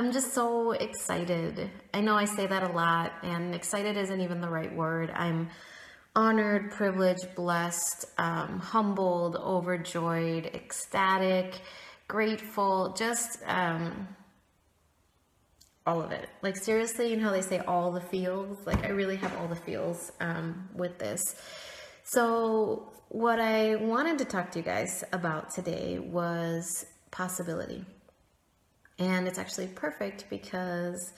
I'm just so excited. I know I say that a lot, and excited isn't even the right word. I'm honored, privileged, blessed, um, humbled, overjoyed, ecstatic, grateful, just um, all of it. Like, seriously, you know how they say all the feels? Like, I really have all the feels um, with this. So, what I wanted to talk to you guys about today was possibility. And it's actually perfect because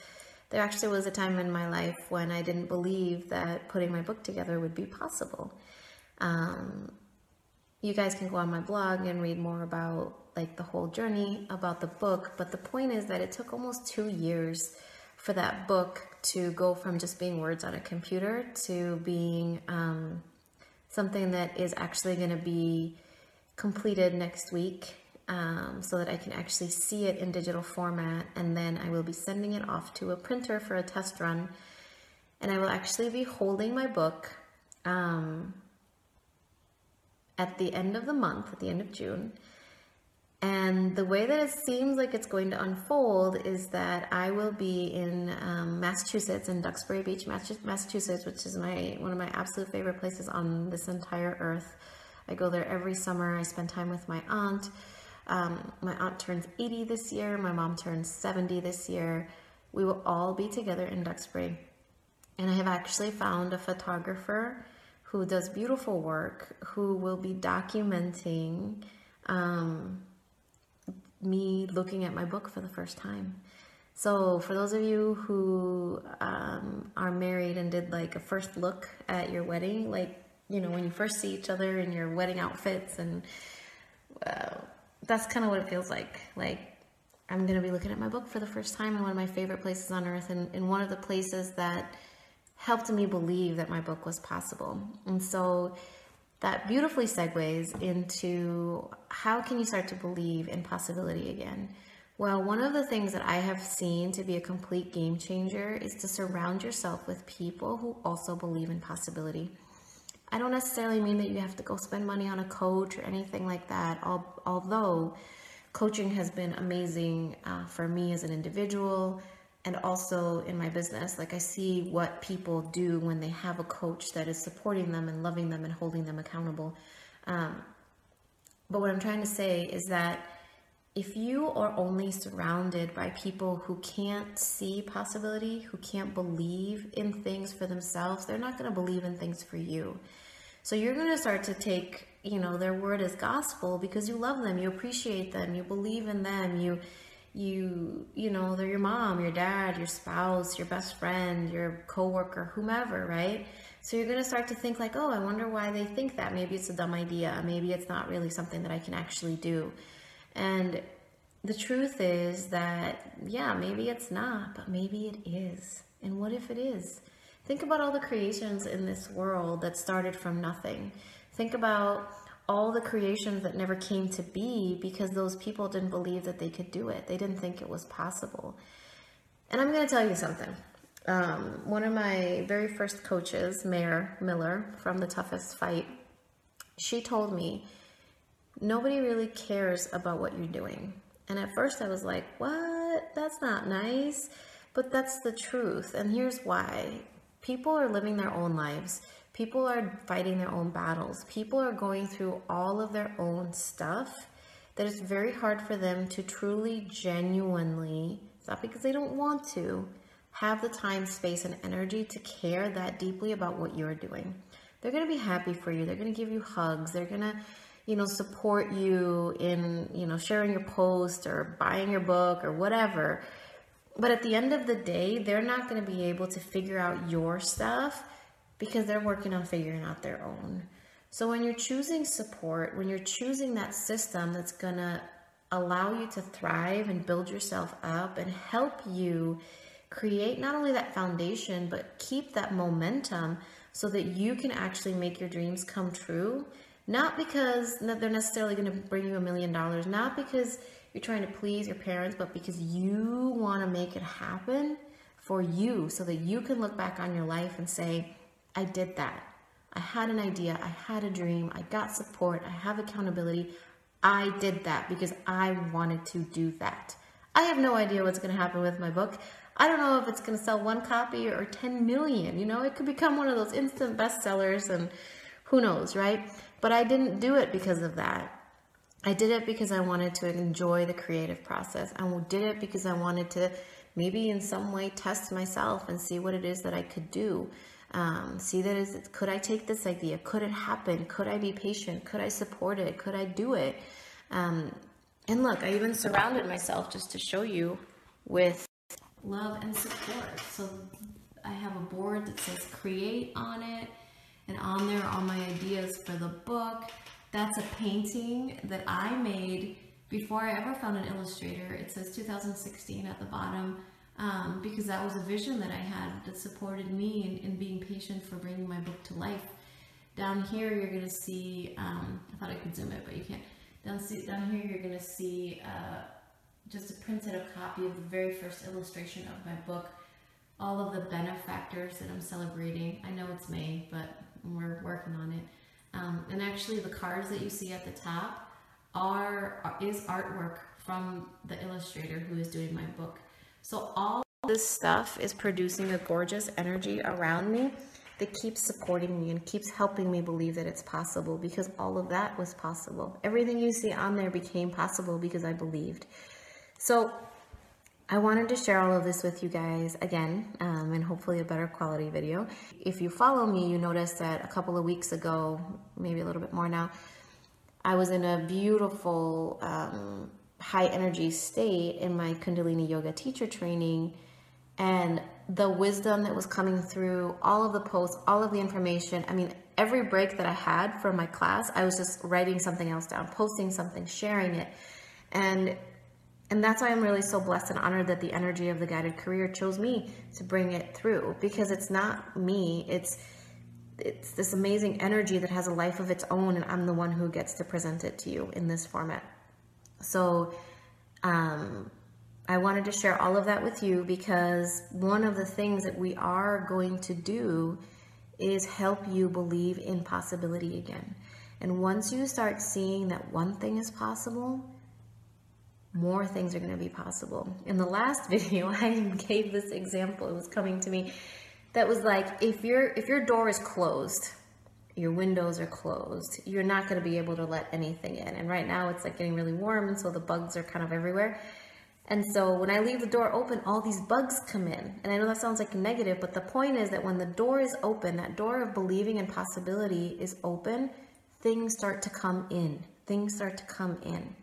there actually was a time in my life when I didn't believe that putting my book together would be possible. Um, you guys can go on my blog and read more about like the whole journey about the book, but the point is that it took almost two years for that book to go from just being words on a computer to being um, something that is actually going to be completed next week um, so that I can actually see it in digital format and then I will be sending it off to a printer for a test run and I will actually be holding my book um, at the end of the month, at the end of June. And the way that it seems like it's going to unfold is that I will be in um, Massachusetts, in Duxbury Beach, Massachusetts, which is my one of my absolute favorite places on this entire earth. I go there every summer. I spend time with my aunt. Um, my aunt turns 80 this year. My mom turns 70 this year. We will all be together in Duxbury. And I have actually found a photographer who does beautiful work who will be documenting um, me looking at my book for the first time. So for those of you who um, are married and did like a first look at your wedding, like, you know, when you first see each other in your wedding outfits and uh, that's kind of what it feels like. Like I'm going to be looking at my book for the first time in one of my favorite places on earth and in one of the places that helped me believe that my book was possible. And so that beautifully segues into how can you start to believe in possibility again? Well, one of the things that I have seen to be a complete game changer is to surround yourself with people who also believe in possibility. I don't necessarily mean that you have to go spend money on a coach or anything like that, although coaching has been amazing uh, for me as an individual and also in my business. Like I see what people do when they have a coach that is supporting them and loving them and holding them accountable. Um, but what I'm trying to say is that if you are only surrounded by people who can't see possibility, who can't believe in things for themselves, they're not going to believe in things for you. So you're going to start to take, you know, their word as gospel because you love them, you appreciate them, you believe in them, you you you know, they're your mom, your dad, your spouse, your best friend, your coworker, whomever, right? So you're going to start to think like, "Oh, I wonder why they think that. Maybe it's a dumb idea. Maybe it's not really something that I can actually do." And the truth is that yeah, maybe it's not, but maybe it is. And what if it is? Think about all the creations in this world that started from nothing. Think about all the creations that never came to be because those people didn't believe that they could do it. They didn't think it was possible. And I'm going to tell you something. Um, one of my very first coaches, Mayor Miller from The Toughest Fight, she told me, nobody really cares about what you're doing. And at first I was like, what? That's not nice. But that's the truth. And here's why people are living their own lives. People are fighting their own battles. People are going through all of their own stuff that it's very hard for them to truly, genuinely, it's not because they don't want to, have the time, space, and energy to care that deeply about what you're doing. They're to be happy for you. They're to give you hugs. They're to, you know, support you in, you know, sharing your post or buying your book or whatever. But at the end of the day, they're not going to be able to figure out your stuff because they're working on figuring out their own. So when you're choosing support, when you're choosing that system that's going to allow you to thrive and build yourself up and help you create not only that foundation, but keep that momentum so that you can actually make your dreams come true. Not because they're necessarily going to bring you a million dollars, not because you're trying to please your parents, but because you want to make it happen for you so that you can look back on your life and say, I did that. I had an idea. I had a dream. I got support. I have accountability. I did that because I wanted to do that. I have no idea what's going to happen with my book. I don't know if it's going to sell one copy or 10 million. You know, it could become one of those instant bestsellers and who knows, right? But I didn't do it because of that. I did it because I wanted to enjoy the creative process. I did it because I wanted to maybe in some way test myself and see what it is that I could do. Um, see that is, could I take this idea? Could it happen? Could I be patient? Could I support it? Could I do it? Um, and look, I even surrounded myself just to show you with love and support. So I have a board that says create on it, and on there are my ideas for the book. That's a painting that I made before I ever found an illustrator. It says 2016 at the bottom um, because that was a vision that I had that supported me in, in, being patient for bringing my book to life. Down here, you're to see, um, I thought I could zoom it, but you can't. Down, see, down here, you're to see uh, just a printed copy of the very first illustration of my book. All of the benefactors that I'm celebrating. I know it's May, but we're working on it. Um, and actually, the cards that you see at the top are is artwork from the illustrator who is doing my book. So all this stuff is producing a gorgeous energy around me that keeps supporting me and keeps helping me believe that it's possible because all of that was possible. Everything you see on there became possible because I believed. So I wanted to share all of this with you guys again um, and hopefully a better quality video. If you follow me, you noticed that a couple of weeks ago, maybe a little bit more now, I was in a beautiful um, high energy state in my Kundalini Yoga teacher training. And the wisdom that was coming through, all of the posts, all of the information. I mean, every break that I had from my class, I was just writing something else down, posting something, sharing it. And and that's why I'm really so blessed and honored that the energy of the guided career chose me to bring it through because it's not me, it's it's this amazing energy that has a life of its own and I'm the one who gets to present it to you in this format. So um, I wanted to share all of that with you because one of the things that we are going to do is help you believe in possibility again. And once you start seeing that one thing is possible, more things are going to be possible. In the last video, I gave this example. It was coming to me that was like if your if your door is closed your windows are closed, you're not going to be able to let anything in. And right now it's like getting really warm, and so the bugs are kind of everywhere. And so when I leave the door open, all these bugs come in. And I know that sounds like negative, but the point is that when the door is open, that door of believing and possibility is open, things start to come in. Things start to come in.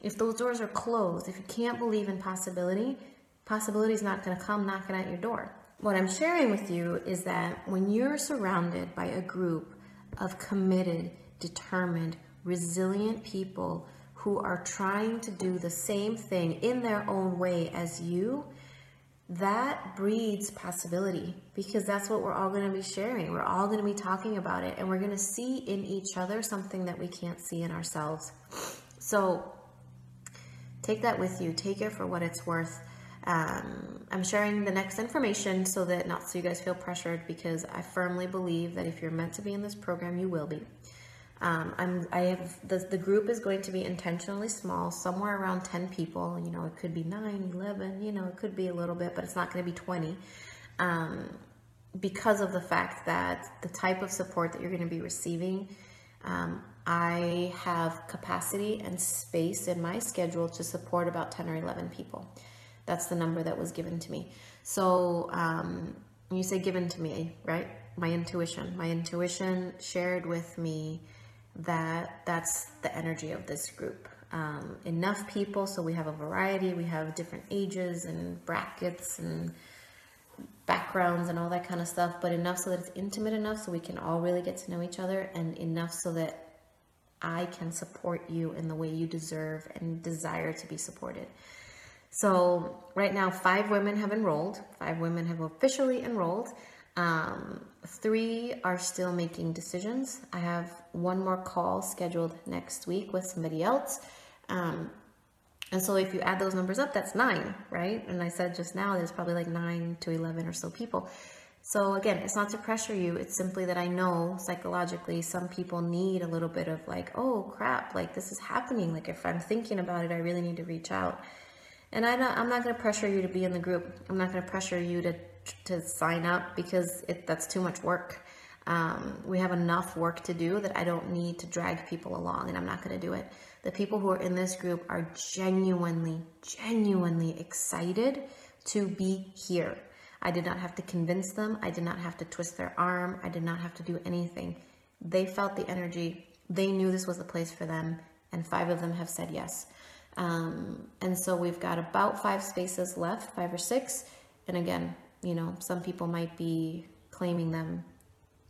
If those doors are closed, if you can't believe in possibility, possibility is not going to come knocking at your door. What I'm sharing with you is that when you're surrounded by a group of committed, determined, resilient people who are trying to do the same thing in their own way as you, that breeds possibility because that's what we're all going to be sharing. We're all going to be talking about it and we're going to see in each other something that we can't see in ourselves. So take that with you, take it for what it's worth. Um, I'm sharing the next information so that not so you guys feel pressured because I firmly believe that if you're meant to be in this program, you will be. Um, I'm, I have, the, the group is going to be intentionally small, somewhere around 10 people. You know, it could be 9, 11, you know, it could be a little bit, but it's not going to be 20. Um, because of the fact that the type of support that you're going to be receiving, um, I have capacity and space in my schedule to support about 10 or 11 people. That's the number that was given to me. So um, you say given to me, right? My intuition. My intuition shared with me that that's the energy of this group. Um, enough people, so we have a variety. We have different ages and brackets and backgrounds and all that kind of stuff, but enough so that it's intimate enough so we can all really get to know each other, and enough so that I can support you in the way you deserve and desire to be supported. So right now, five women have enrolled. Five women have officially enrolled. Um, three are still making decisions. I have one more call scheduled next week with somebody else. Um, and so if you add those numbers up, that's nine, right? And I said just now, there's probably like nine to 11 or so people. So again, it's not to pressure you. It's simply that I know psychologically some people need a little bit of like, oh crap, like this is happening. Like if I'm thinking about it, I really need to reach out. And I I'm not going to pressure you to be in the group. I'm not going to pressure you to to sign up because it, that's too much work. Um, we have enough work to do that I don't need to drag people along, and I'm not going to do it. The people who are in this group are genuinely, genuinely excited to be here. I did not have to convince them. I did not have to twist their arm. I did not have to do anything. They felt the energy. They knew this was the place for them, and five of them have said yes. Um, and so we've got about five spaces left, five or six. And again, you know, some people might be claiming them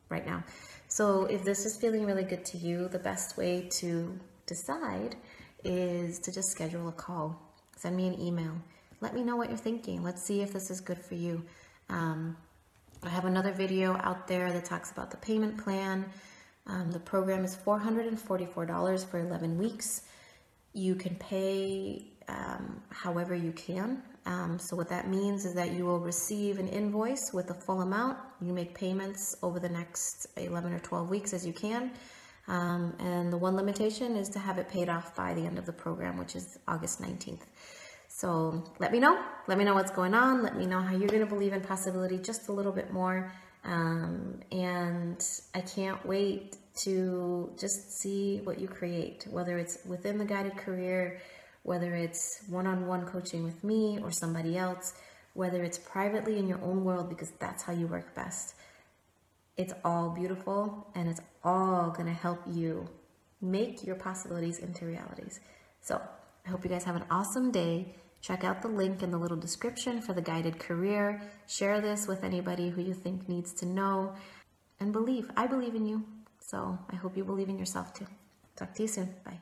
right now. So if this is feeling really good to you, the best way to decide is to just schedule a call. Send me an email. Let me know what you're thinking. Let's see if this is good for you. Um, I have another video out there that talks about the payment plan. Um, the program is $444 for 11 weeks. You can pay um, however you can. Um, so what that means is that you will receive an invoice with the full amount. You make payments over the next 11 or 12 weeks as you can. Um, and the one limitation is to have it paid off by the end of the program, which is August 19th. So let me know. Let me know what's going on. Let me know how you're going to believe in possibility just a little bit more. Um, and I can't wait to just see what you create, whether it's within the guided career, whether it's one on one coaching with me or somebody else, whether it's privately in your own world, because that's how you work best. It's all beautiful and it's all going to help you make your possibilities into realities. So I hope you guys have an awesome day. Check out the link in the little description for the guided career. Share this with anybody who you think needs to know. And believe. I believe in you. So I hope you believe in yourself too. Talk to you soon. Bye.